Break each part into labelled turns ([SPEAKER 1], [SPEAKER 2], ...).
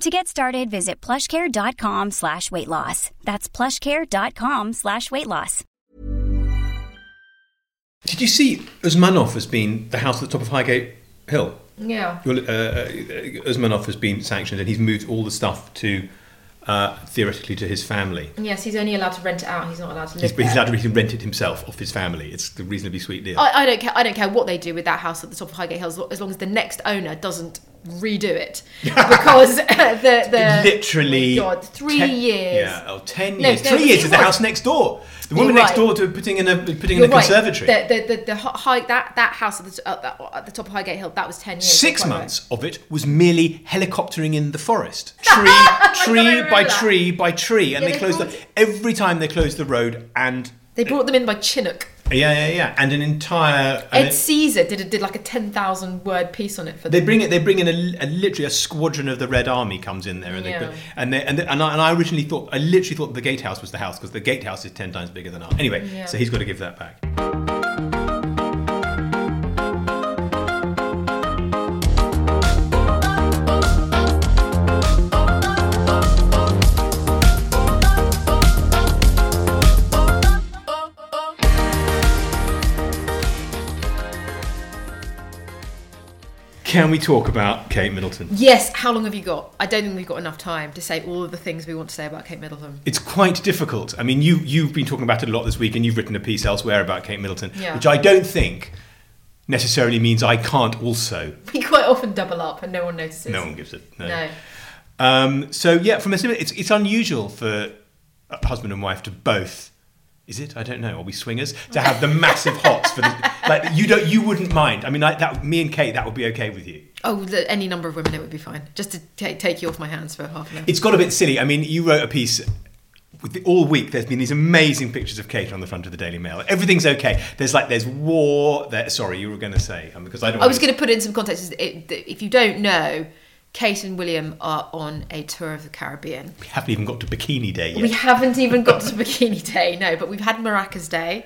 [SPEAKER 1] To get started, visit plushcare.com slash weight loss. That's plushcare.com slash weight loss.
[SPEAKER 2] Did you see Usmanov has been the house at the top of Highgate Hill?
[SPEAKER 3] Yeah.
[SPEAKER 2] Well, uh, uh, Usmanov has been sanctioned and he's moved all the stuff to uh, theoretically to his family.
[SPEAKER 3] Yes, he's only allowed to rent it out. He's not allowed to live
[SPEAKER 2] He's, he's allowed to rent it himself off his family. It's a reasonably sweet deal.
[SPEAKER 3] I, I don't care. I don't care what they do with that house at the top of Highgate Hill, as long as the next owner doesn't redo it, because uh, the the
[SPEAKER 2] Literally,
[SPEAKER 3] Oh God, three
[SPEAKER 2] ten-
[SPEAKER 3] years.
[SPEAKER 2] Yeah, oh, ten
[SPEAKER 3] No,
[SPEAKER 2] years.
[SPEAKER 3] no,
[SPEAKER 2] Three years is the house next door. The
[SPEAKER 3] You're
[SPEAKER 2] woman next
[SPEAKER 3] right.
[SPEAKER 2] door to putting in a putting
[SPEAKER 3] You're
[SPEAKER 2] in a
[SPEAKER 3] right.
[SPEAKER 2] conservatory.
[SPEAKER 3] The, the, the, the high, that, that house at the, that, at the top of Highgate Hill, that was 10 years.
[SPEAKER 2] Six months of it was merely helicoptering in the forest, tree, tree by
[SPEAKER 3] that.
[SPEAKER 2] tree by tree, and
[SPEAKER 3] Yeah,
[SPEAKER 2] they
[SPEAKER 3] they
[SPEAKER 2] closed the, every time they closed the road, and.
[SPEAKER 3] They brought them in by Chinook.
[SPEAKER 2] Yeah, yeah, yeah, and an entire.
[SPEAKER 3] Ed
[SPEAKER 2] it-
[SPEAKER 3] Caesar did, a, did like a 10,000 word piece on it for
[SPEAKER 2] They
[SPEAKER 3] them.
[SPEAKER 2] bring it. They bring in a, a literally a squadron of the Red Army comes in there, and they
[SPEAKER 3] Yeah.
[SPEAKER 2] put, and they, and, they, and, I, and I originally thought I literally thought the gatehouse was the house because the gatehouse is ten times bigger than ours. Anyway,
[SPEAKER 3] Yeah.
[SPEAKER 2] so he's got to give that back. Can we talk about Kate Middleton?
[SPEAKER 3] Yes, how long have you got? I don't think we've got enough time to say all of the things we want to say about Kate Middleton.
[SPEAKER 2] It's quite difficult. I mean, you you've been talking about it a lot this week, and you've written a piece elsewhere about Kate Middleton,
[SPEAKER 3] Yeah.
[SPEAKER 2] which I don't think necessarily means I can't also.
[SPEAKER 3] We quite often double up and no one notices.
[SPEAKER 2] No one gives it. No.
[SPEAKER 3] No.
[SPEAKER 2] Um, so yeah, from a cinema, it's it's unusual for a husband and wife to both. Is it? I don't know. Are we swingers to have the massive hots for the like? You don't. You wouldn't mind. I mean, like that. Me and Kate, that would be okay with you.
[SPEAKER 3] Oh, the, any number of women, it would be fine. Just to take take you off my hands for half an hour.
[SPEAKER 2] It's got a bit silly. I mean, you wrote a piece. With the, all week, there's been these amazing pictures of Kate on the front of the Daily Mail. Everything's okay. There's like there's war. There, sorry, you were going to say um, because I don't.
[SPEAKER 3] I was going to put in some context. If you don't know, Kate and William are on a tour of the Caribbean.
[SPEAKER 2] We haven't even got to Bikini Day yet.
[SPEAKER 3] We haven't even got to Bikini Day, no, but we've had Maracas Day,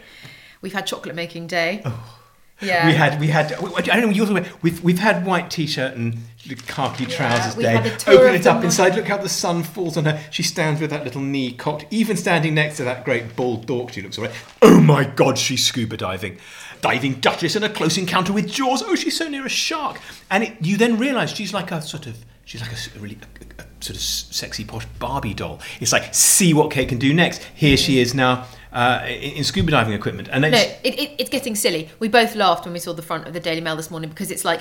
[SPEAKER 3] we've had Chocolate Making Day.
[SPEAKER 2] Oh. Yeah. We had, we had. I don't know. You're talking we've we've had white t-shirt and khaki trousers
[SPEAKER 3] we
[SPEAKER 2] day.
[SPEAKER 3] had a tour
[SPEAKER 2] Open it up inside. Look how the sun falls on her. She stands with that little knee cocked, even standing next to that great bald dork. She looks alright. Oh my God, she's scuba diving, diving Duchess in a close encounter with Jaws. Oh, she's so near a shark. And it, you then realise she's like a sort of. She's like a really a, a sort of sexy posh Barbie doll. It's like see what Kate can do next. Here she is now uh, in, scuba diving equipment, and then
[SPEAKER 3] No, it, it, it's getting silly. We both laughed when we saw the front of the Daily Mail this morning because it's like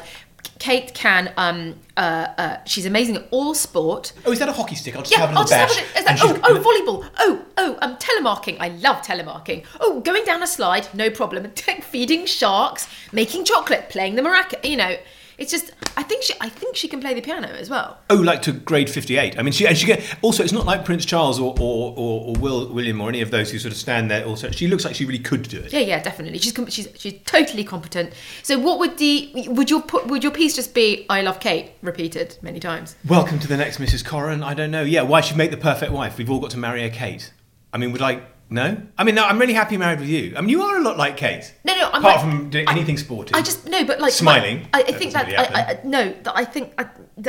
[SPEAKER 3] Kate can. Um, uh, uh, she's amazing at all sport.
[SPEAKER 2] oh, is that a hockey stick? I'll just
[SPEAKER 3] Yeah,
[SPEAKER 2] have a
[SPEAKER 3] I'll just
[SPEAKER 2] bash.
[SPEAKER 3] have a, it's
[SPEAKER 2] And
[SPEAKER 3] oh, oh, volleyball. Oh, oh, um, telemarking. I love telemarking. Oh, going down a slide, no problem. Feeding sharks, making chocolate, playing the maraca. You know, it's just. I think she. I think she can play the piano as well.
[SPEAKER 2] Oh, like to grade fifty-eight. I mean, she and she get also. It's not like Prince Charles or or, or, or Will William or any of those who sort of stand there. Also, she looks like she really could do it.
[SPEAKER 3] Yeah, yeah, definitely. She's she's she's totally competent. So, what would the would your would your piece just be? I love Kate repeated many times.
[SPEAKER 2] Welcome to the next Mrs. Coren. I don't know. Yeah, why she'd make the perfect wife? We've all got to marry a Kate. I mean, would I? No. I mean, no. I'm really happy married with you. I mean, you are a lot like Kate.
[SPEAKER 3] No, no. I'm
[SPEAKER 2] Apart
[SPEAKER 3] like-
[SPEAKER 2] from doing
[SPEAKER 3] I-
[SPEAKER 2] anything sporty.
[SPEAKER 3] I just no, but like
[SPEAKER 2] Smiling.
[SPEAKER 3] I, I think that
[SPEAKER 2] really
[SPEAKER 3] I, I, no, that I think I,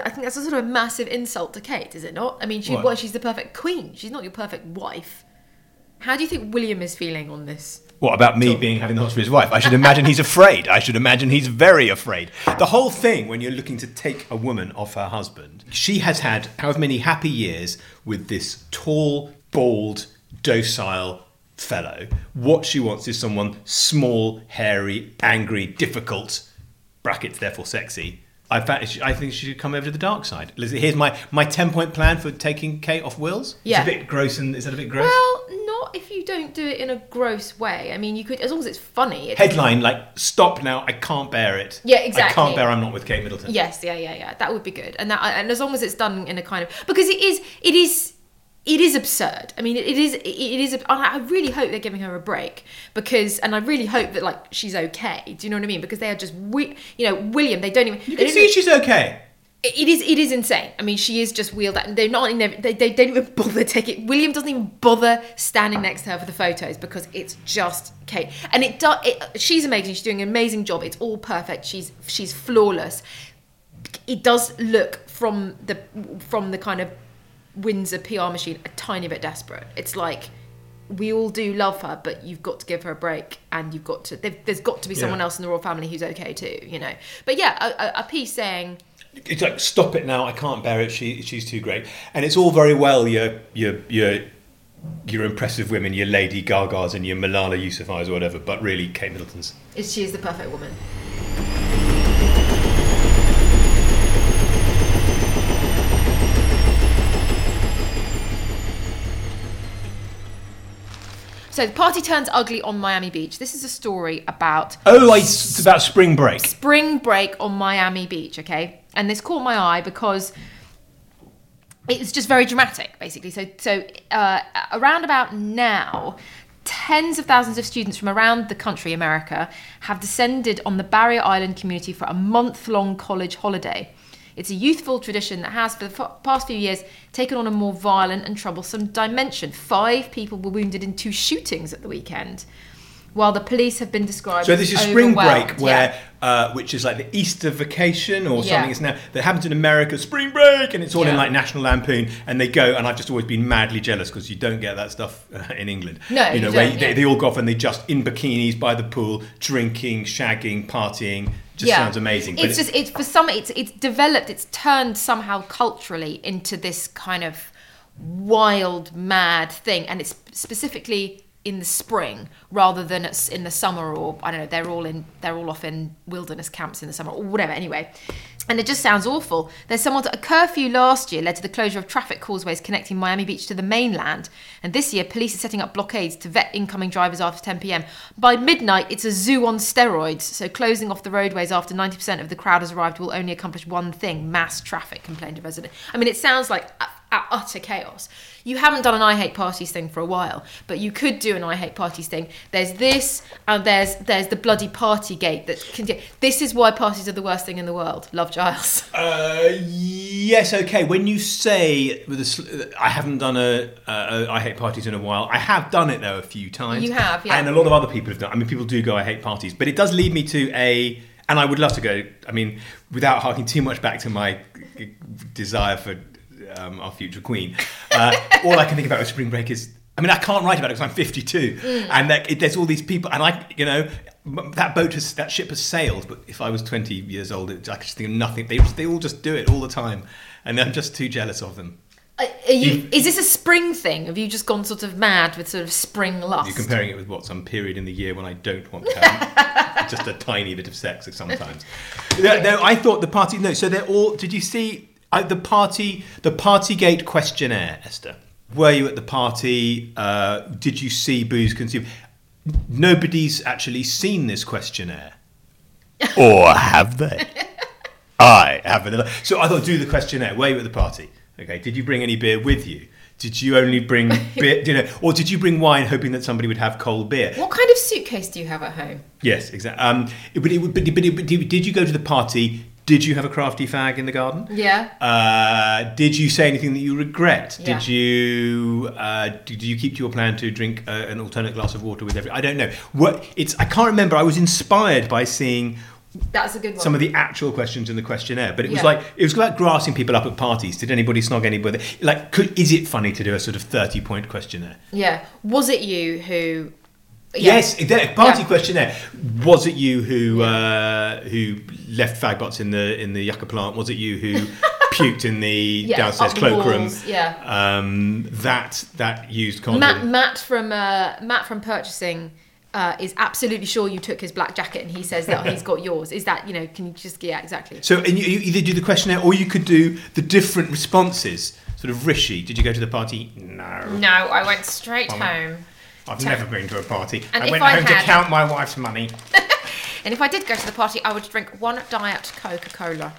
[SPEAKER 3] I think that's a sort of a massive insult to Kate, is it not? I mean, she
[SPEAKER 2] What?
[SPEAKER 3] well, she's the perfect queen. She's not your perfect wife. How do you think William is feeling on this?
[SPEAKER 2] What about me being having the hots for his wife? I should imagine he's afraid. I should imagine he's very afraid. The whole thing, when you're looking to take a woman off her husband, she has had however many happy years with this tall, bald, docile, fellow. What she wants is someone small, hairy, angry, difficult, brackets therefore sexy. I, I think she should come over to the dark side. Lizzie, here's my, my 10 point plan for taking Kate off Wills.
[SPEAKER 3] Yeah.
[SPEAKER 2] It's a bit gross, and is that a bit gross?
[SPEAKER 3] Well, not if you don't do it in a gross way. I mean, you could, as long as it's funny. It's,
[SPEAKER 2] Headline like, stop now, I can't bear it.
[SPEAKER 3] Yeah, exactly.
[SPEAKER 2] I can't bear I'm not with Kate Middleton.
[SPEAKER 3] Yes, yeah, yeah, yeah. That would be good, and that, and as long as it's done in a kind of because it is, it is, it is absurd. I mean, it, is, it is. and I really hope they're giving her a break because, and I really hope that like she's okay. Do you know what I mean? Because they are just, you know, William. They don't even.
[SPEAKER 2] You can see
[SPEAKER 3] even-
[SPEAKER 2] she's okay.
[SPEAKER 3] it is it is insane. I mean, she is just wheeled out. They're not in there, they, they don't even bother taking. William doesn't even bother standing next to her for the photos because it's just Kate. And it does. It, she's amazing. She's doing an amazing job. It's all perfect. She's she's flawless. It does look from the from the kind of Windsor PR machine a tiny bit desperate. It's like we all do love her, but you've got to give her a break, and you've got to. there- There's got to be someone
[SPEAKER 2] Yeah.
[SPEAKER 3] else in the royal family who's okay too, you know. But yeah, a, a, a piece saying
[SPEAKER 2] It's like stop it now. I can't bear it. She she's too great. And it's all very well. Your your your your impressive women, your Lady Gagas and your Malala Yousafzais or whatever. But really, Kate Middleton's.
[SPEAKER 3] is she is the perfect woman. So the party turns ugly on Miami Beach. This is a story about
[SPEAKER 2] Oh, I, it's about spring break.
[SPEAKER 3] spring break on Miami Beach, okay? And this caught my eye because it's just very dramatic, basically. So, so uh, around about now, tens of thousands of students from around the country, America, have descended on the Barrier Island community for a month-long college holiday. It's a youthful tradition that has, for the f- past few years, taken on a more violent and troublesome dimension. Five people were wounded in two shootings at the weekend, while the police have been described.
[SPEAKER 2] So this is spring break, where
[SPEAKER 3] Yeah.
[SPEAKER 2] uh, which is like the Easter vacation or
[SPEAKER 3] Yeah.
[SPEAKER 2] something. It's now that happens in America, spring break, and it's all in like National Lampoon, and they go. And I've just always been madly jealous because you don't get that stuff uh, in England.
[SPEAKER 3] No,
[SPEAKER 2] you know
[SPEAKER 3] you
[SPEAKER 2] where they,
[SPEAKER 3] yeah.
[SPEAKER 2] they all go off and they just in bikinis by the pool, drinking, shagging, partying. Just sounds amazing. But
[SPEAKER 3] It's just it's for some it's it's developed. It's turned somehow culturally into this kind of wild, mad thing, and it's specifically in the spring rather than in the summer or I don't know. They're all in they're all off in wilderness camps in the summer or whatever. Anyway. And it just sounds awful. There's someone a curfew last year led to the closure of traffic causeways connecting Miami Beach to the mainland. And this year, police are setting up blockades to vet incoming drivers after 10 pm. By midnight, it's a zoo on steroids. So closing off the roadways after 90% of the crowd has arrived will only accomplish one thing mass traffic, complained a resident. I mean, it sounds like u- u- utter chaos. You haven't done an I hate parties thing for a while, but you could do an I hate parties thing. There's this, and there's there's the bloody party gate that can. This is why parties are the worst thing in the world. Love Giles.
[SPEAKER 2] Uh, yes, okay. When you say with a, sl- I haven't done a, a, a I hate parties in a while. I have done it though a few times.
[SPEAKER 3] You have, yeah.
[SPEAKER 2] And a lot of other people have done. I mean, people do go I hate parties, but it does lead me to a. And I would love to go. I mean, without harking too much back to my desire for um, our future queen, uh, all I can think about with spring break is. I mean, I can't write about it because I'm 52,
[SPEAKER 3] Mm.
[SPEAKER 2] and it, there's all these people, and I, you know, that boat has, that ship has sailed. But if I was 20 years old, it, I could just think of nothing. They, they all just do it all the time, and I'm just too jealous of them.
[SPEAKER 3] Are you, is this a spring thing? Have you just gone sort of mad with sort of spring lust?
[SPEAKER 2] You're comparing it with what some period in the year when I don't want to have just a tiny bit of sex sometimes. no, no, I thought the party. No, so they're all. Did you see uh, the party? The Partygate questionnaire, Esther. Were you at the party? Uh, did you see booze consumed? Nobody's actually seen this questionnaire, or have they? I have vanilla. So I thought, do the questionnaire. Were you at the party? Okay. Did you bring any beer with you? Did you only bring beer, you know, or did you bring wine hoping that somebody would have cold beer?
[SPEAKER 3] What kind of suitcase do you have at home?
[SPEAKER 2] Yes, exactly. Um, it- but, it, but, but, it- but did you go to the party? Did you have a crafty fag in the garden?
[SPEAKER 3] Yeah.
[SPEAKER 2] Uh, did you say anything that you regret?
[SPEAKER 3] Yeah.
[SPEAKER 2] Did you uh, did you keep to your plan to drink uh, an alternate glass of water with every? I don't know. What it's I can't remember. I was inspired by seeing
[SPEAKER 3] That's a good one.
[SPEAKER 2] some of the actual questions in the questionnaire, but it was
[SPEAKER 3] Yeah.
[SPEAKER 2] like it was like grassing people up at parties. Did anybody snog anybody? Like, could, is it funny to do a sort of thirty point questionnaire?
[SPEAKER 3] yeah. Was it you who? Yeah.
[SPEAKER 2] Yes, party
[SPEAKER 3] Yeah.
[SPEAKER 2] questionnaire. Was it you who uh, who left fag butts in the in the yucca plant? Was it you who puked in the
[SPEAKER 3] Yeah,
[SPEAKER 2] downstairs
[SPEAKER 3] the
[SPEAKER 2] cloakroom.
[SPEAKER 3] walls, yeah.
[SPEAKER 2] Um, that that used condom.
[SPEAKER 3] Matt, Matt from uh, Matt from purchasing uh, is absolutely sure you took his black jacket, and he says that he's got yours. Is that you know? Can you just yeah exactly?
[SPEAKER 2] So and you, you either do the questionnaire or you could do the different responses. Sort of Rishi, did you go to the party? No.
[SPEAKER 3] No, I went straight home.
[SPEAKER 2] I've never been to a party.
[SPEAKER 3] And
[SPEAKER 2] I
[SPEAKER 3] if
[SPEAKER 2] went
[SPEAKER 3] I
[SPEAKER 2] home to count my wife's money.
[SPEAKER 3] And if I did go to the party, I would drink one diet Coca Cola.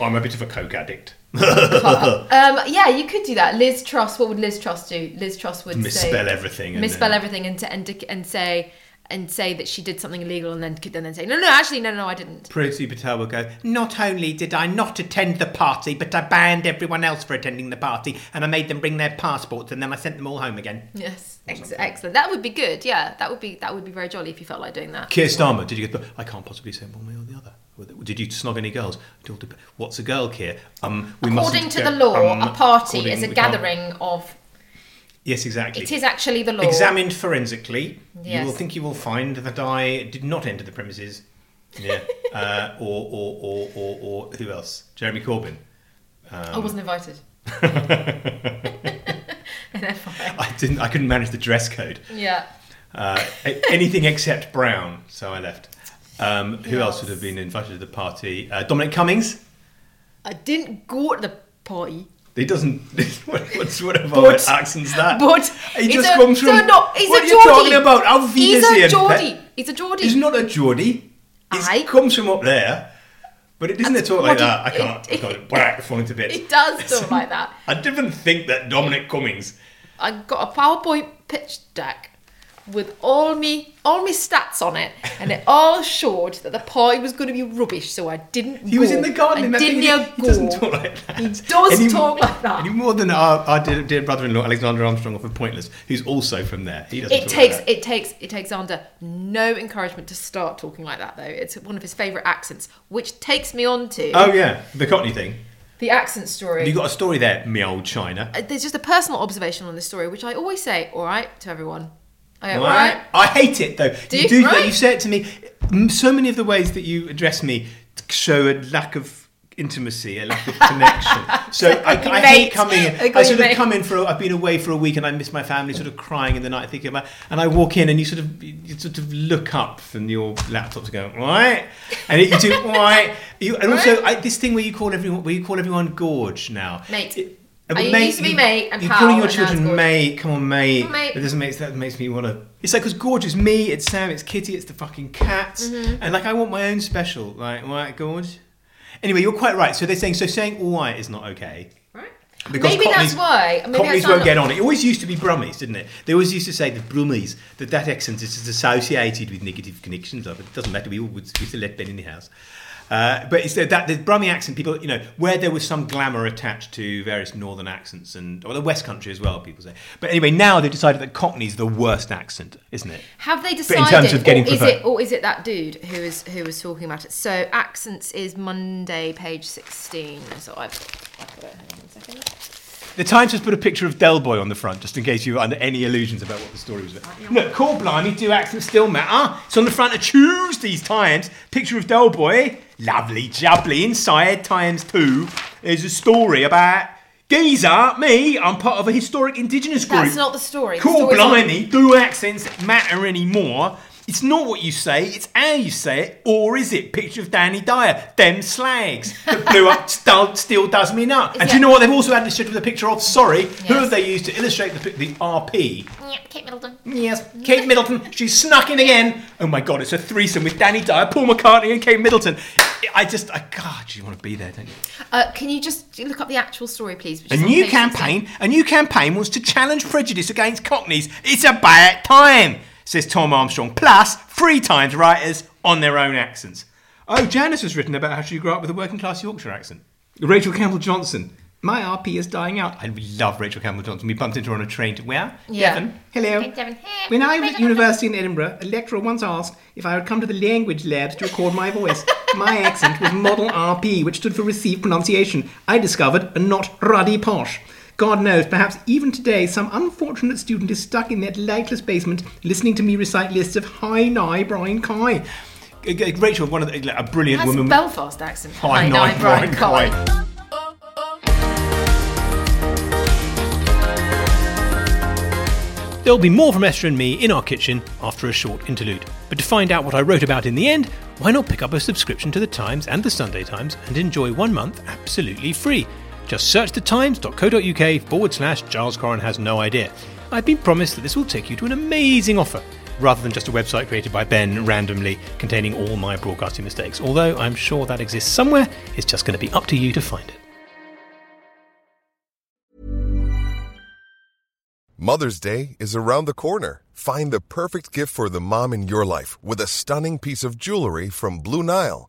[SPEAKER 2] I'm a bit of a coke addict.
[SPEAKER 3] Um, yeah, you could do that. Liz Truss, what would Liz Truss do? Liz Truss would
[SPEAKER 2] Misspell
[SPEAKER 3] say,
[SPEAKER 2] everything. and
[SPEAKER 3] misspell
[SPEAKER 2] then-
[SPEAKER 3] everything, and, and and say and say that she did something illegal, and then could then say no, no, actually, no, no, I didn't.
[SPEAKER 2] Priti Patel will go, Not only did I not attend the party, but I banned everyone else for attending the party and I made them bring their passports and then I sent them all home again.
[SPEAKER 3] Yes, ex- excellent. That would be good. Yeah, that would be that would be very jolly if you felt like doing that.
[SPEAKER 2] Keir Starmer, did you get the. I can't possibly say one way or the other. Did you snog any girls? It all dep- What's a girl, Keir? Um, we
[SPEAKER 3] According to
[SPEAKER 2] go-
[SPEAKER 3] the law,
[SPEAKER 2] um,
[SPEAKER 3] a party is a
[SPEAKER 2] we can't-
[SPEAKER 3] gathering of.
[SPEAKER 2] Yes, exactly.
[SPEAKER 3] It is actually the law.
[SPEAKER 2] Examined forensically, you will think you will find that I did not enter the premises. Yeah. uh, or, or, or, or, or who else? Jeremy Corbyn.
[SPEAKER 3] I wasn't invited.
[SPEAKER 2] I didn't. I couldn't manage the dress code.
[SPEAKER 3] Yeah.
[SPEAKER 2] Uh, anything except brown, so I left. Um, who else would have been invited to the party? Uh, Dominic Cummings.
[SPEAKER 3] I didn't go to the party.
[SPEAKER 2] He doesn't. what, what's what about accents that?
[SPEAKER 3] But
[SPEAKER 2] he just
[SPEAKER 3] a,
[SPEAKER 2] comes
[SPEAKER 3] so
[SPEAKER 2] from.
[SPEAKER 3] no, he's
[SPEAKER 2] what
[SPEAKER 3] a
[SPEAKER 2] are
[SPEAKER 3] Geordie.
[SPEAKER 2] you talking about?
[SPEAKER 3] He's a Geordie. He's a Geordie.
[SPEAKER 2] He's not a Geordie. He comes from up there. But it doesn't it talk like that? I can't. I
[SPEAKER 3] it-
[SPEAKER 2] can't whack falling to bits.
[SPEAKER 3] It does talk like that.
[SPEAKER 2] I didn't think that Dominic Cummings.
[SPEAKER 3] I got a PowerPoint pitch deck with all me all me stats on it, and it all showed that the party was going to be rubbish. So I didn't.
[SPEAKER 2] He was in the garden.
[SPEAKER 3] I
[SPEAKER 2] in that
[SPEAKER 3] didn't
[SPEAKER 2] thing. He, he
[SPEAKER 3] go.
[SPEAKER 2] doesn't talk like that.
[SPEAKER 3] He does talk like that.
[SPEAKER 2] Any more than our, our dear, dear brother-in-law Alexander Armstrong off of Pointless, who's also from there. He doesn't
[SPEAKER 3] It
[SPEAKER 2] talk
[SPEAKER 3] takes
[SPEAKER 2] like that.
[SPEAKER 3] it takes it takes Xander no encouragement to start talking like that though. It's one of his favourite accents, which takes me on to
[SPEAKER 2] Oh yeah, the Cockney thing.
[SPEAKER 3] the accent story.
[SPEAKER 2] You got a story there, me old China.
[SPEAKER 3] Uh, There's just a personal observation on this story, which I always say, all right, to everyone. I go, all
[SPEAKER 2] Right?
[SPEAKER 3] right.
[SPEAKER 2] I hate it though.
[SPEAKER 3] Do
[SPEAKER 2] you
[SPEAKER 3] you?
[SPEAKER 2] do that. You say it to me. So many of the ways that you address me show a lack of intimacy, a lack of connection. So I, I hate coming in.
[SPEAKER 3] I
[SPEAKER 2] sort of come in for. A, I've been away for a week and I miss my family, sort of crying in the night, thinking about. And I walk in and you sort of you sort of look up from your laptop to go right, and you do right. You, and also I, this thing where you call everyone where you call everyone gorge now.
[SPEAKER 3] Mate.
[SPEAKER 2] It-
[SPEAKER 3] I used to be mate and
[SPEAKER 2] you're
[SPEAKER 3] pal,
[SPEAKER 2] calling your
[SPEAKER 3] and now it's
[SPEAKER 2] children mate. Come on, mate.
[SPEAKER 3] Come on, mate.
[SPEAKER 2] That doesn't make that makes me want to. It's like because Gorge is me, it's Sam, it's Kitty, it's the fucking cats,
[SPEAKER 3] Mm-hmm.
[SPEAKER 2] and like I want my own special. Like, right, Gorge. Anyway, you're quite right. So they're saying so saying all right is not okay.
[SPEAKER 3] Right.
[SPEAKER 2] Because
[SPEAKER 3] maybe
[SPEAKER 2] Cockneys-
[SPEAKER 3] that's why. Maybe
[SPEAKER 2] Cockneys won't get on it. It always used to be Brummies, didn't it? They always used to say the Brummies that that accent is associated with negative connections. But it doesn't matter. We all would we still let Ben in the house. Uh, but it's that, that the Brummie accent, people, you know, where there was some glamour attached to various northern accents and or the West Country as well, people say. But anyway, now they've decided that Cockney's the worst accent, isn't it?
[SPEAKER 3] Have they
[SPEAKER 2] in
[SPEAKER 3] decided,
[SPEAKER 2] terms of getting
[SPEAKER 3] or is
[SPEAKER 2] preferred-
[SPEAKER 3] it, or is it that dude who is who was talking about it? So accents is Monday, page sixteen. So I've, I've got it. Hang on one second.
[SPEAKER 2] The Times has put a picture of Del Boy on the front, just in case you were under any illusions about what the story was about. Look, call blimey, do accents still matter? It's on the front of Tuesday's Times. Picture of Del Boy. Lovely jubbly. Inside Times 2, there's a story about Geezer, me, I'm part of a historic indigenous group.
[SPEAKER 3] That's not the story. The
[SPEAKER 2] Cool
[SPEAKER 3] story's
[SPEAKER 2] blimey, do accents matter anymore? It's not what you say, it's how you say it, or is it? Picture of Danny Dyer, them slags that blew up still, still does me nut. And do you know what they've also added this with a picture of? Sorry, who have they used to illustrate the, the RP?
[SPEAKER 3] Yeah, Kate Middleton.
[SPEAKER 2] Yes, Kate Middleton. She's snuck in again. Oh my God, it's a threesome with Danny Dyer, Paul McCartney, and Kate Middleton. I just, I, God, you want to be there, don't you?
[SPEAKER 3] Uh, can you just look up the actual story, please?
[SPEAKER 2] A new campaign, a new campaign wants to challenge prejudice against Cockneys. It's about time, says Tom Armstrong. Plus, three times writers on their own accents. Oh, Janice has written about how she grew up with a working class Yorkshire accent. Rachel Campbell Johnston. My RP is dying out. I love Rachel Campbell Johnston. We bumped into her on a train to where?
[SPEAKER 3] Yeah.
[SPEAKER 2] Devon. Hello.
[SPEAKER 3] Hey, Devon. Hey,
[SPEAKER 2] When I was at university in Edinburgh, a lecturer once asked if I would come to the language labs to record my voice. My accent was Model RP, which stood for Received Pronunciation. I discovered, and not ruddy posh. God knows, perhaps even today, some unfortunate student is stuck in their lightless basement listening to me recite lists of Hi Nai Brian Kai. Rachel, one of the, a brilliant
[SPEAKER 3] That's
[SPEAKER 2] woman.
[SPEAKER 3] A Belfast accent.
[SPEAKER 2] Hi,
[SPEAKER 3] hi
[SPEAKER 2] Nai
[SPEAKER 3] Brian
[SPEAKER 2] Kai. Kai. There'll be more from Esther and me in our kitchen after a short interlude. But to find out what I wrote about in the end, why not pick up a subscription to The Times and The Sunday Times and enjoy one month absolutely free? Just search thetimes.co.uk forward slash Giles Coren has no idea. I've been promised that this will take you to an amazing offer, rather than just a website created by Ben randomly containing all my broadcasting mistakes. Although I'm sure that exists somewhere, it's just going to be up to you to find it.
[SPEAKER 4] Mother's Day is around the corner. Find the perfect gift for the mom in your life with a stunning piece of jewelry from Blue Nile.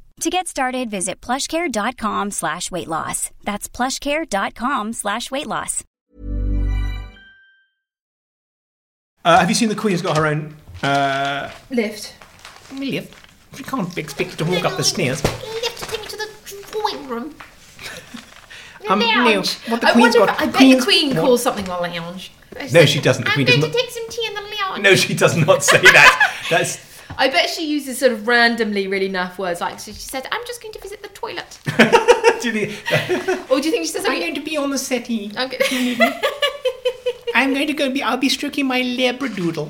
[SPEAKER 1] To get started, visit plushcare.com slash weight loss. That's plushcare.com slash weight loss.
[SPEAKER 2] Uh, have you seen the Queen's got her own uh,
[SPEAKER 3] Lift.
[SPEAKER 2] lift? She can't expect you to walk up the stairs.
[SPEAKER 3] Lift to take me to the drawing room.
[SPEAKER 2] Um, Neil,
[SPEAKER 3] lounge.
[SPEAKER 2] what the
[SPEAKER 3] I
[SPEAKER 2] Queen's
[SPEAKER 3] wonder
[SPEAKER 2] got-
[SPEAKER 3] if, I bet
[SPEAKER 2] Queen's-
[SPEAKER 3] the Queen
[SPEAKER 2] what?
[SPEAKER 3] calls something the lounge.
[SPEAKER 2] No, she doesn't. The
[SPEAKER 3] I'm
[SPEAKER 2] Queen
[SPEAKER 3] going
[SPEAKER 2] does
[SPEAKER 3] to
[SPEAKER 2] not-
[SPEAKER 3] take some tea in the lounge.
[SPEAKER 2] No, she does not say that. That's
[SPEAKER 3] I bet she uses sort of randomly really naff words like so she said, I'm just going to visit the toilet.
[SPEAKER 2] do you think-
[SPEAKER 3] or do you think she says "I'm going
[SPEAKER 2] to be on the settee.
[SPEAKER 3] I'm, go-
[SPEAKER 2] I'm going to go be. I'll be stroking my labradoodle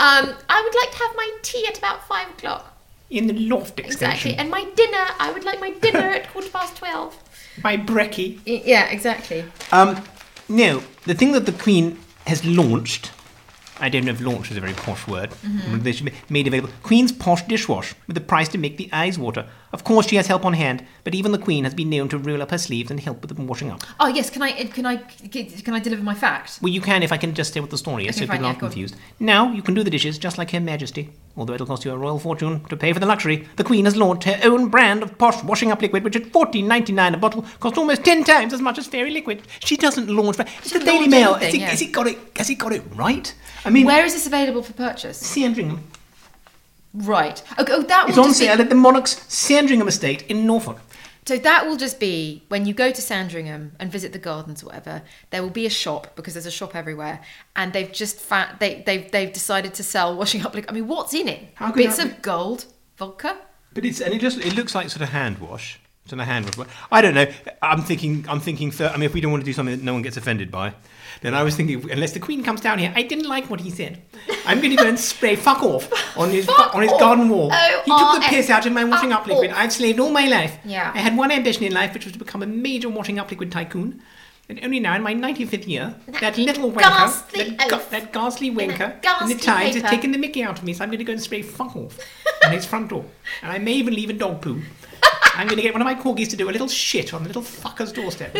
[SPEAKER 3] um, I would like to have my tea at about five o'clock.
[SPEAKER 2] in the loft extension.
[SPEAKER 3] Exactly. And my dinner, I would like my dinner at quarter past twelve.
[SPEAKER 2] My brekkie.
[SPEAKER 3] Y- Yeah, exactly.
[SPEAKER 2] Um, no, the thing that the Queen has launched. I don't know if launch is a very posh word. They should be made available. Queen's posh dishwash with the price to make the eyes water. Of course, she has help on hand, but even the Queen has been known to roll up her sleeves and help with the washing up.
[SPEAKER 3] Oh yes, can I can I can I deliver my fact?
[SPEAKER 2] Well, you can if I can just say what the story is,
[SPEAKER 3] Okay,
[SPEAKER 2] so
[SPEAKER 3] fine,
[SPEAKER 2] people
[SPEAKER 3] yeah,
[SPEAKER 2] aren't
[SPEAKER 3] on.
[SPEAKER 2] confused. Now you can do the dishes just like Her Majesty, although it'll cost you a royal fortune to pay for the luxury. The Queen has launched her own brand of posh washing up liquid, which at fourteen ninety nine a bottle costs almost ten times as much as Fairy Liquid. She doesn't launch. It's the Daily Mail.
[SPEAKER 3] anything,
[SPEAKER 2] has, he,
[SPEAKER 3] yeah.
[SPEAKER 2] has he got it? Has he got it right? I mean,
[SPEAKER 3] Where is this available for purchase?
[SPEAKER 2] Sandringham.
[SPEAKER 3] Right. Okay, oh, that will
[SPEAKER 2] It's on
[SPEAKER 3] just be-
[SPEAKER 2] sale at the Monarch's Sandringham Estate in Norfolk.
[SPEAKER 3] So that will just be when you go to Sandringham and visit the gardens or whatever. There will be a shop because there's a shop everywhere, and they've just fa- they they've they've decided to sell washing up liquid. I mean, what's in it?
[SPEAKER 2] How
[SPEAKER 3] Bits
[SPEAKER 2] that
[SPEAKER 3] of gold, vodka.
[SPEAKER 2] But it's and it just it looks like sort of hand wash. It's on a hand wash. I don't know. I'm thinking. I'm thinking. Thir- I mean, if we don't want to do something that no one gets offended by, then I was thinking, unless the Queen comes down here, I didn't like what he said. I'm going to go and spray fuck off on his
[SPEAKER 3] Fuck
[SPEAKER 2] on his
[SPEAKER 3] off.
[SPEAKER 2] garden wall.
[SPEAKER 3] Oh,
[SPEAKER 2] he took the
[SPEAKER 3] oh,
[SPEAKER 2] piss out of my washing up liquid. I've slaved all my life.
[SPEAKER 3] Yeah.
[SPEAKER 2] I had one ambition in life, which was to become a major washing up liquid tycoon. And only now, in my 95th year, that, little wanker, that,
[SPEAKER 3] oaf.
[SPEAKER 2] that ghastly wanker, in the
[SPEAKER 3] ghastly
[SPEAKER 2] Times has taken the mickey out of me, so I'm going to go and spray fuck off on his front door. And I may even leave a dog poo. I'm going to get one of my corgis to do a little shit on the little fucker's doorstep.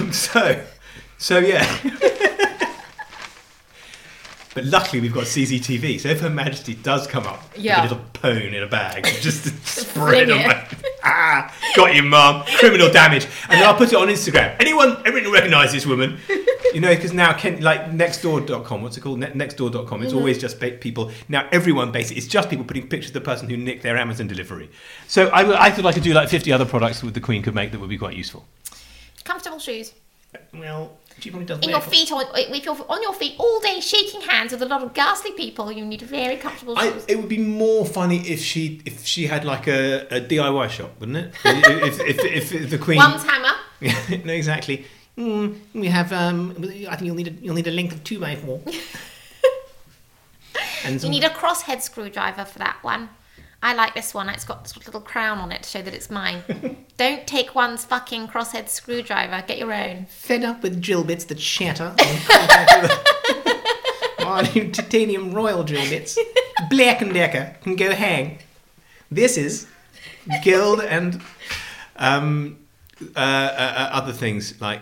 [SPEAKER 2] um, so, so yeah. but luckily we've got CCTV, so if Her Majesty does come up
[SPEAKER 3] Yeah.
[SPEAKER 2] with a little pone in a bag, just to spread
[SPEAKER 3] Fling it.
[SPEAKER 2] my... Ah, got you, mum. Criminal damage. And then I'll put it on Instagram. Anyone, everyone recognise this woman? You know, because now, Ken, like nextdoor.com, what's it called? Ne- nextdoor.com. It's always just ba- people. Now, everyone basically, it's just people putting pictures of the person who nicked their Amazon delivery. So I thought I could do like 50 other products that the Queen could make that would be quite useful.
[SPEAKER 3] Comfortable shoes.
[SPEAKER 2] Well, she probably does
[SPEAKER 5] In
[SPEAKER 2] wear
[SPEAKER 5] your feet, on, if you're on your feet all day shaking hands with a lot of ghastly people, you need very comfortable
[SPEAKER 2] I,
[SPEAKER 5] shoes.
[SPEAKER 2] it would be more funny if she if she had like a, a DIY shop, wouldn't it? if, if, if, if the Queen.
[SPEAKER 5] One's hammer.
[SPEAKER 2] no, exactly. Mm, we have. Um, I think you'll need a, you'll need a length of two by four. and
[SPEAKER 5] You
[SPEAKER 2] some,
[SPEAKER 5] need a crosshead screwdriver for that one. I like this one. It's got a little crown on it to show that it's mine. Don't take one's fucking crosshead screwdriver. Get your own.
[SPEAKER 2] fed up with drill bits that shatter. oh, titanium royal drill bits. Black and Decker can go hang. This is Guild and um, uh, uh, other things like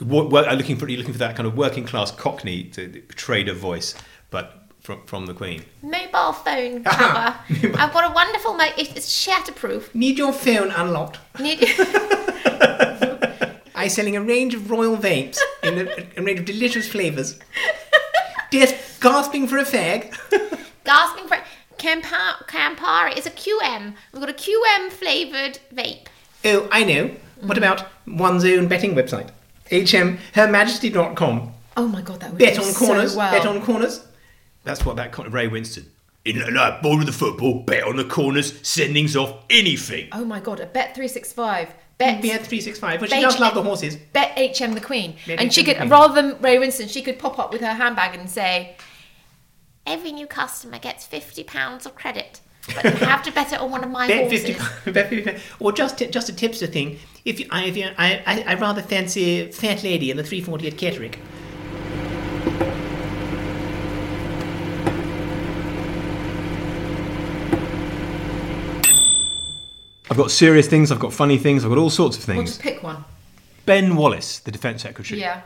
[SPEAKER 2] what, what, are looking for. Looking for that kind of working class Cockney to, trader voice, but from from the Queen.
[SPEAKER 5] Mobile phone cover. I've got a wonderful. Mo- it's it's shatterproof.
[SPEAKER 2] Need your phone unlocked.
[SPEAKER 5] Need-
[SPEAKER 2] I'm selling a range of royal vapes in a, a range of delicious flavours. Just gasping for a fag.
[SPEAKER 5] gasping for Campari. Campari. It's a QM. We've got a QM flavored vape.
[SPEAKER 2] Oh, I know. What about one's own betting website? HMHerMajesty.com.
[SPEAKER 3] Oh my god, that would
[SPEAKER 2] Bet
[SPEAKER 3] do
[SPEAKER 2] on
[SPEAKER 3] so
[SPEAKER 2] corners.
[SPEAKER 3] well.
[SPEAKER 2] Bet on corners. That's what that con- Ray Winstone. In no, bored with the football, bet on the corners, sendings off anything.
[SPEAKER 3] Oh my god, a bet three six five. Bet
[SPEAKER 2] We had 365, but she
[SPEAKER 3] Bet-
[SPEAKER 2] does love the horses.
[SPEAKER 3] Bet HM the Queen.
[SPEAKER 2] Bet
[SPEAKER 3] and she
[SPEAKER 2] HM the
[SPEAKER 3] could
[SPEAKER 2] Queen.
[SPEAKER 3] rather than Ray Winstone, she could pop up with her handbag and say,
[SPEAKER 5] Every new customer gets fifty pounds of credit, but you have to bet it on one of my
[SPEAKER 2] Bet
[SPEAKER 5] horses.
[SPEAKER 2] 50, bet 50, or just just a tipster thing. If you, I, if you, I, I, I rather fancy Fat Lady in the 340 at Catterick. I've got serious things, I've got funny things, I've got all sorts of things.
[SPEAKER 3] "Well, just pick one."
[SPEAKER 2] Ben Wallace, the Defence Secretary,
[SPEAKER 3] Yeah.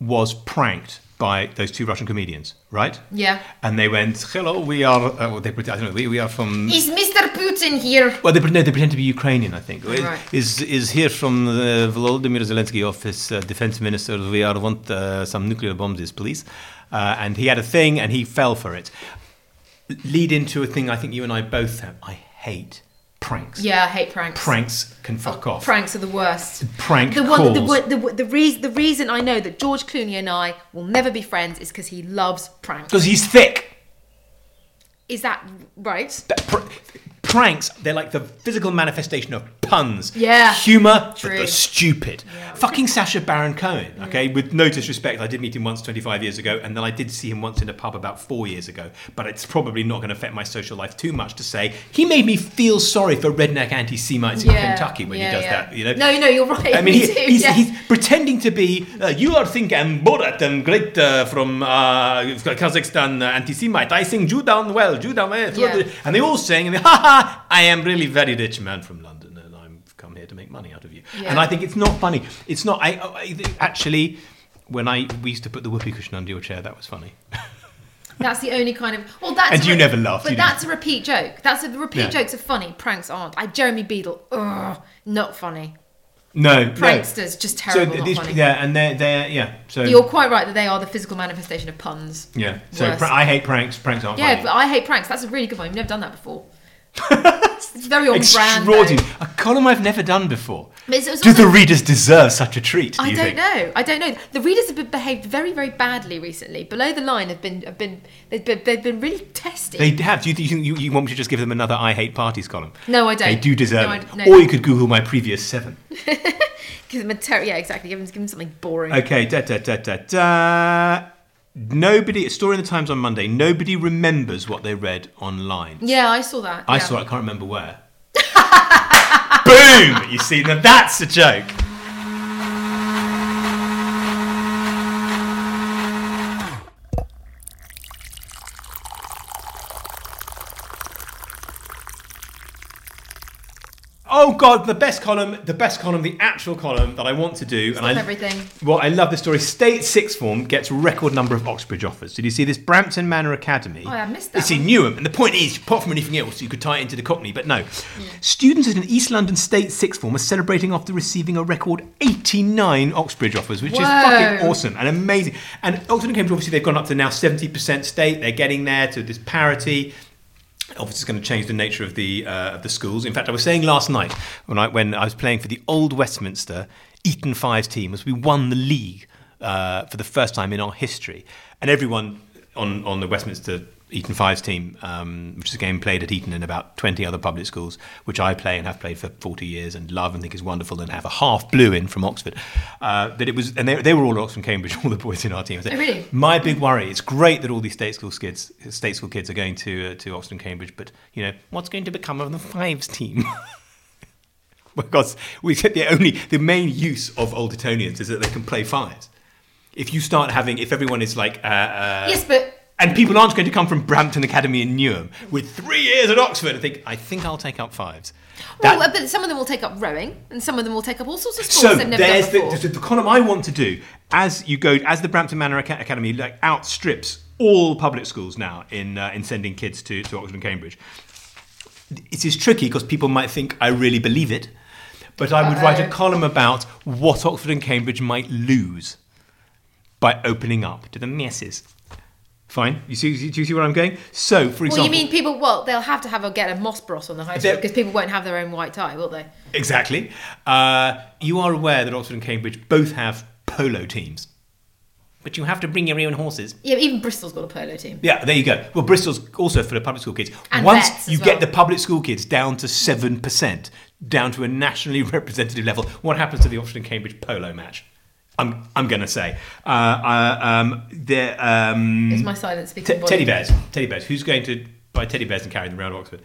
[SPEAKER 2] was pranked by those two Russian comedians, right?
[SPEAKER 3] Yeah.
[SPEAKER 2] And they went, "Hello, we are." Uh, well, they, pretend- I don't know. We, we are from.
[SPEAKER 5] Is Mr. Putin here?
[SPEAKER 2] Well, they, no, they pretend to be Ukrainian, I think.
[SPEAKER 3] Right.
[SPEAKER 2] Is is here from the Volodymyr Zelensky office, uh, defense minister. We are want uh, some nuclear bombs, please. Uh, and he had a thing, and he fell for it. Lead into a thing I think you and I both have. I hate pranks.
[SPEAKER 3] Yeah, I hate pranks.
[SPEAKER 2] Pranks can fuck oh, off.
[SPEAKER 3] Pranks are the worst.
[SPEAKER 2] Prank
[SPEAKER 3] The one, the,
[SPEAKER 2] calls.
[SPEAKER 3] one- the, the, reason, the reason I know that George Clooney and I will never be friends is because he loves pranks.
[SPEAKER 2] Because he's thick.
[SPEAKER 3] Is that right?
[SPEAKER 2] That pr- pranks, they're like the physical manifestation of puns.
[SPEAKER 3] Yeah.
[SPEAKER 2] Humour, but
[SPEAKER 3] True.
[SPEAKER 2] the stupid. Fucking Sacha Baron Cohen, okay? With no disrespect, I did meet him once 25 years ago, and then I did see him once in a pub about four years ago. But it's probably not going to affect my social life too much to say he made me feel sorry for redneck anti Semites in Kentucky when
[SPEAKER 3] Yeah,
[SPEAKER 2] he does
[SPEAKER 3] yeah.
[SPEAKER 2] that, you know?
[SPEAKER 3] No, no, you're right.
[SPEAKER 2] I mean,
[SPEAKER 3] Me
[SPEAKER 2] he,
[SPEAKER 3] too,
[SPEAKER 2] he's,
[SPEAKER 3] yeah.
[SPEAKER 2] he's pretending to be, uh, you are thinking Borat and great uh, from uh, Kazakhstan uh, anti-Semite. I sing Jew down well, Jew down well.
[SPEAKER 3] Yeah.
[SPEAKER 2] And they all sing, and they, ha ha, I am really very rich man from London, and I've come here to make money out of you.
[SPEAKER 3] Yeah.
[SPEAKER 2] And I think it's not funny. It's not, I, I actually, when I, we used to put the whoopee cushion under your chair, that was funny.
[SPEAKER 3] That's the only kind of. Well, that's.
[SPEAKER 2] And you never laughed,
[SPEAKER 3] But
[SPEAKER 2] you didn't.
[SPEAKER 3] that's a repeat joke. That's a, the repeat
[SPEAKER 2] Yeah.
[SPEAKER 3] jokes are funny. Pranks aren't. I Jeremy Beadle. Ugh, not funny.
[SPEAKER 2] No, no.
[SPEAKER 3] Pranksters just terrible.
[SPEAKER 2] So these,
[SPEAKER 3] funny.
[SPEAKER 2] yeah, and they're, they're, yeah. So,
[SPEAKER 3] You're quite right that they are the physical manifestation of puns.
[SPEAKER 2] yeah. So pr- I hate pranks. Pranks aren't
[SPEAKER 3] Yeah,
[SPEAKER 2] funny.
[SPEAKER 3] but I hate pranks. That's a really good one. You've never done that before. It's very on brand.
[SPEAKER 2] Extraordinary. A column I've never done before.
[SPEAKER 3] But it's- it's
[SPEAKER 2] Do the readers deserve such a treat? Do
[SPEAKER 3] I don't
[SPEAKER 2] think?
[SPEAKER 3] know. I don't know. The readers have been behaved very, very badly recently. Below the line have been have been they've been, they've been really testy.
[SPEAKER 2] They have. Do you, think you, you want me to just give them another "I hate parties" column?
[SPEAKER 3] No, I don't.
[SPEAKER 2] They do deserve
[SPEAKER 3] No,
[SPEAKER 2] it.
[SPEAKER 3] no.
[SPEAKER 2] Or you could Google my previous seven.
[SPEAKER 3] Give them a ter- yeah, exactly. Give them, give them something boring.
[SPEAKER 2] Okay. Da da da da da. Nobody. A story in the Times on Monday. Nobody remembers what they read online.
[SPEAKER 3] Yeah, I saw that.
[SPEAKER 2] I
[SPEAKER 3] yeah.
[SPEAKER 2] saw it. I can't remember where. Boom! You see, now that's a joke. Oh God, the best column, the best column, the actual column that I want to do, and I
[SPEAKER 3] everything.
[SPEAKER 2] Well, I love the story. State sixth form gets record number of Oxbridge offers. Did you see this? Brampton Manor Academy.
[SPEAKER 3] Oh, I missed that
[SPEAKER 2] It's in. Newham, and the point is, apart from anything else, you could tie it into the Cockney, but no. Students at an East London State sixth form are celebrating after receiving a record 89 Oxbridge offers, which is fucking awesome and amazing. And Oxford and Cambridge, obviously, they've gone up to now 70% state. They're getting there to this parity. Obviously it's going to change the nature of the uh, of the schools. In fact, I was saying last night when I when I was playing for the old Westminster Eton Fives team, as we won the league uh, for the first time in our history, and everyone on on the Westminster Eton Fives team, um, which is a game played at Eton and about 20 other public schools, which I play and have played for 40 years and love and think is wonderful, and have a half blue in from Oxford. Uh, that it was, and they, they were all Oxford Cambridge, all the boys in our team. Said,
[SPEAKER 3] Oh, really?
[SPEAKER 2] My big worry. It's great that all these state school kids, state school kids, are going to uh, to Oxford and Cambridge, but you know what's going to become of the Fives team? because we said the only the main use of Old Etonians is that they can play fives. If you start having, if everyone is like, uh, uh,
[SPEAKER 3] Yes, but
[SPEAKER 2] and people aren't going to come from Brampton Academy in Newham with three years at Oxford and think, I think I'll take up fives. That-
[SPEAKER 3] well, but some of them will take up rowing, and some of them will take up all sorts of sports
[SPEAKER 2] so
[SPEAKER 3] they've never
[SPEAKER 2] there's
[SPEAKER 3] done
[SPEAKER 2] the,
[SPEAKER 3] before.
[SPEAKER 2] the, the column I want to do as you go as the Brampton Manor Aca- Academy like outstrips all public schools now in uh, in sending kids to, to Oxford and Cambridge. It is tricky because people might think I really believe it, but I would write a column about what Oxford and Cambridge might lose by opening up to the masses. Fine, you see? Do you see where I'm going? So, for example,
[SPEAKER 3] well, you mean people? Well, they'll have to have a get a moss bros on the high street because people won't have their own white tie, will they?
[SPEAKER 2] Exactly. Uh, you are aware that Oxford and Cambridge both have polo teams, but you have to bring your own horses.
[SPEAKER 3] Yeah, even Bristol's got a polo team.
[SPEAKER 2] Yeah, there you go. Well, Bristol's also for the public school kids.
[SPEAKER 3] And
[SPEAKER 2] Once you
[SPEAKER 3] well.
[SPEAKER 2] get the public school kids down to seven percent, down to a nationally representative level, what happens to the Oxford and Cambridge polo match? I'm I'm going to say uh, uh, um, there. Um,
[SPEAKER 3] It's my silent speaking body.
[SPEAKER 2] teddy bears. Teddy bears. Who's going to buy teddy bears and carry them around Oxford?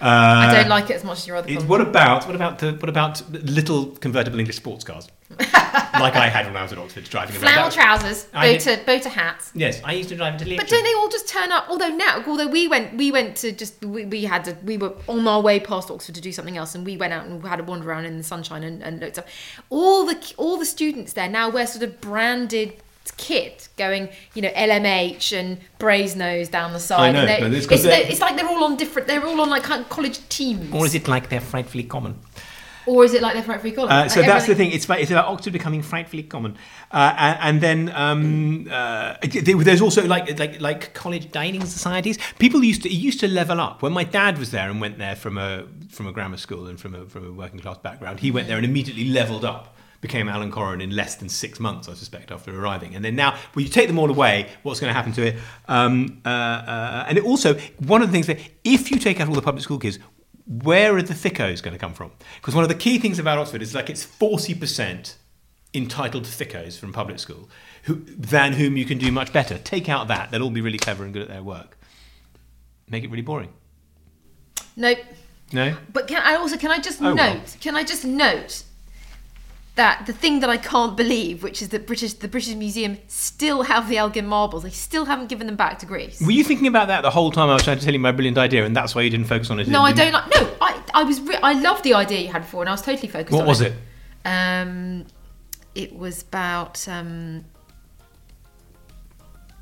[SPEAKER 2] Uh,
[SPEAKER 3] I don't like it as much as your other.
[SPEAKER 2] What about what about the what about little convertible English sports cars, like I had when I was at Oxford driving around?
[SPEAKER 3] Flannel trousers, boater, boater hats.
[SPEAKER 2] Yes, I used to drive into Leeds.
[SPEAKER 3] But don't they all just turn up? Although now, although we went, we went to just we, we had to, we were on our way past Oxford to do something else, and we went out and had a wander around in the sunshine and, and looked up. All the all the students there now wear sort of branded kit, going you know LMH and Brasenose down the side. I
[SPEAKER 2] know, it's
[SPEAKER 3] it's, it's like they're all on different. They're all on like college teams.
[SPEAKER 2] Or is it like they're frightfully common?
[SPEAKER 3] Or is it like they're free column?
[SPEAKER 2] Uh, so
[SPEAKER 3] Like
[SPEAKER 2] that's the thing. It's about, it's about Oxford becoming frightfully common, uh, and, and then um, uh, there's also like like like college dining societies. People used to it used to level up. When my dad was there and went there from a from a grammar school and from a from a working class background, he went there and immediately leveled up. Became Alan Coren in less than six months, I suspect, after arriving. And then now, when you take them all away, what's going to happen to it? Um, uh, uh, and it also, one of the things that if you take out all the public school kids, where are the thickos going to come from? Because one of the key things about Oxford is like it's 40% entitled thickos from public school who, than whom you can do much better. Take out that, they'll all be really clever and good at their work. Make it really boring.
[SPEAKER 3] nope.
[SPEAKER 2] No?
[SPEAKER 3] But can I also can I just
[SPEAKER 2] Oh,
[SPEAKER 3] note?
[SPEAKER 2] well.
[SPEAKER 3] Can I just note that the thing that I can't believe, which is that British the British Museum still have the Elgin marbles. They still haven't given them back to Greece.
[SPEAKER 2] Were you thinking about that the whole time I was trying to tell you my brilliant idea and that's why you didn't focus on it?
[SPEAKER 3] no, I don't like. No, I I was re- I love the idea you had before, and I was totally focused.
[SPEAKER 2] What was it?
[SPEAKER 3] Um, it was about um,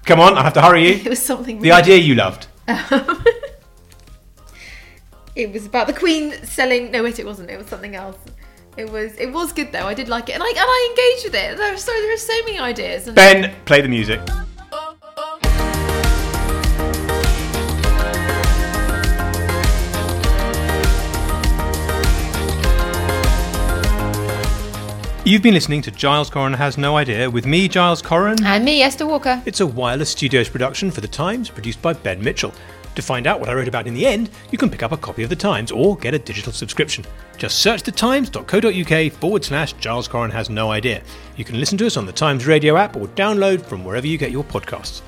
[SPEAKER 2] Come on, I have to hurry you.
[SPEAKER 3] it was something.
[SPEAKER 2] The idea you loved.
[SPEAKER 3] It was about the Queen selling. No, wait, it wasn't. It was something else. It was. It was good though. I did like it, and I and I engaged with it. There, sorry, there are so many ideas. And
[SPEAKER 2] Ben, play the music. You've been listening to Giles Coren Has No Idea with me, Giles Coren.
[SPEAKER 3] and me, Esther Walker.
[SPEAKER 2] It's a wireless studios production for The Times, produced by Ben Mitchell. To find out what I wrote about in the end, you can pick up a copy of The Times or get a digital subscription. Just search thetimes.co.uk forward slash Giles Coren Has No Idea. You can listen to us on the Times radio app or download from wherever you get your podcasts.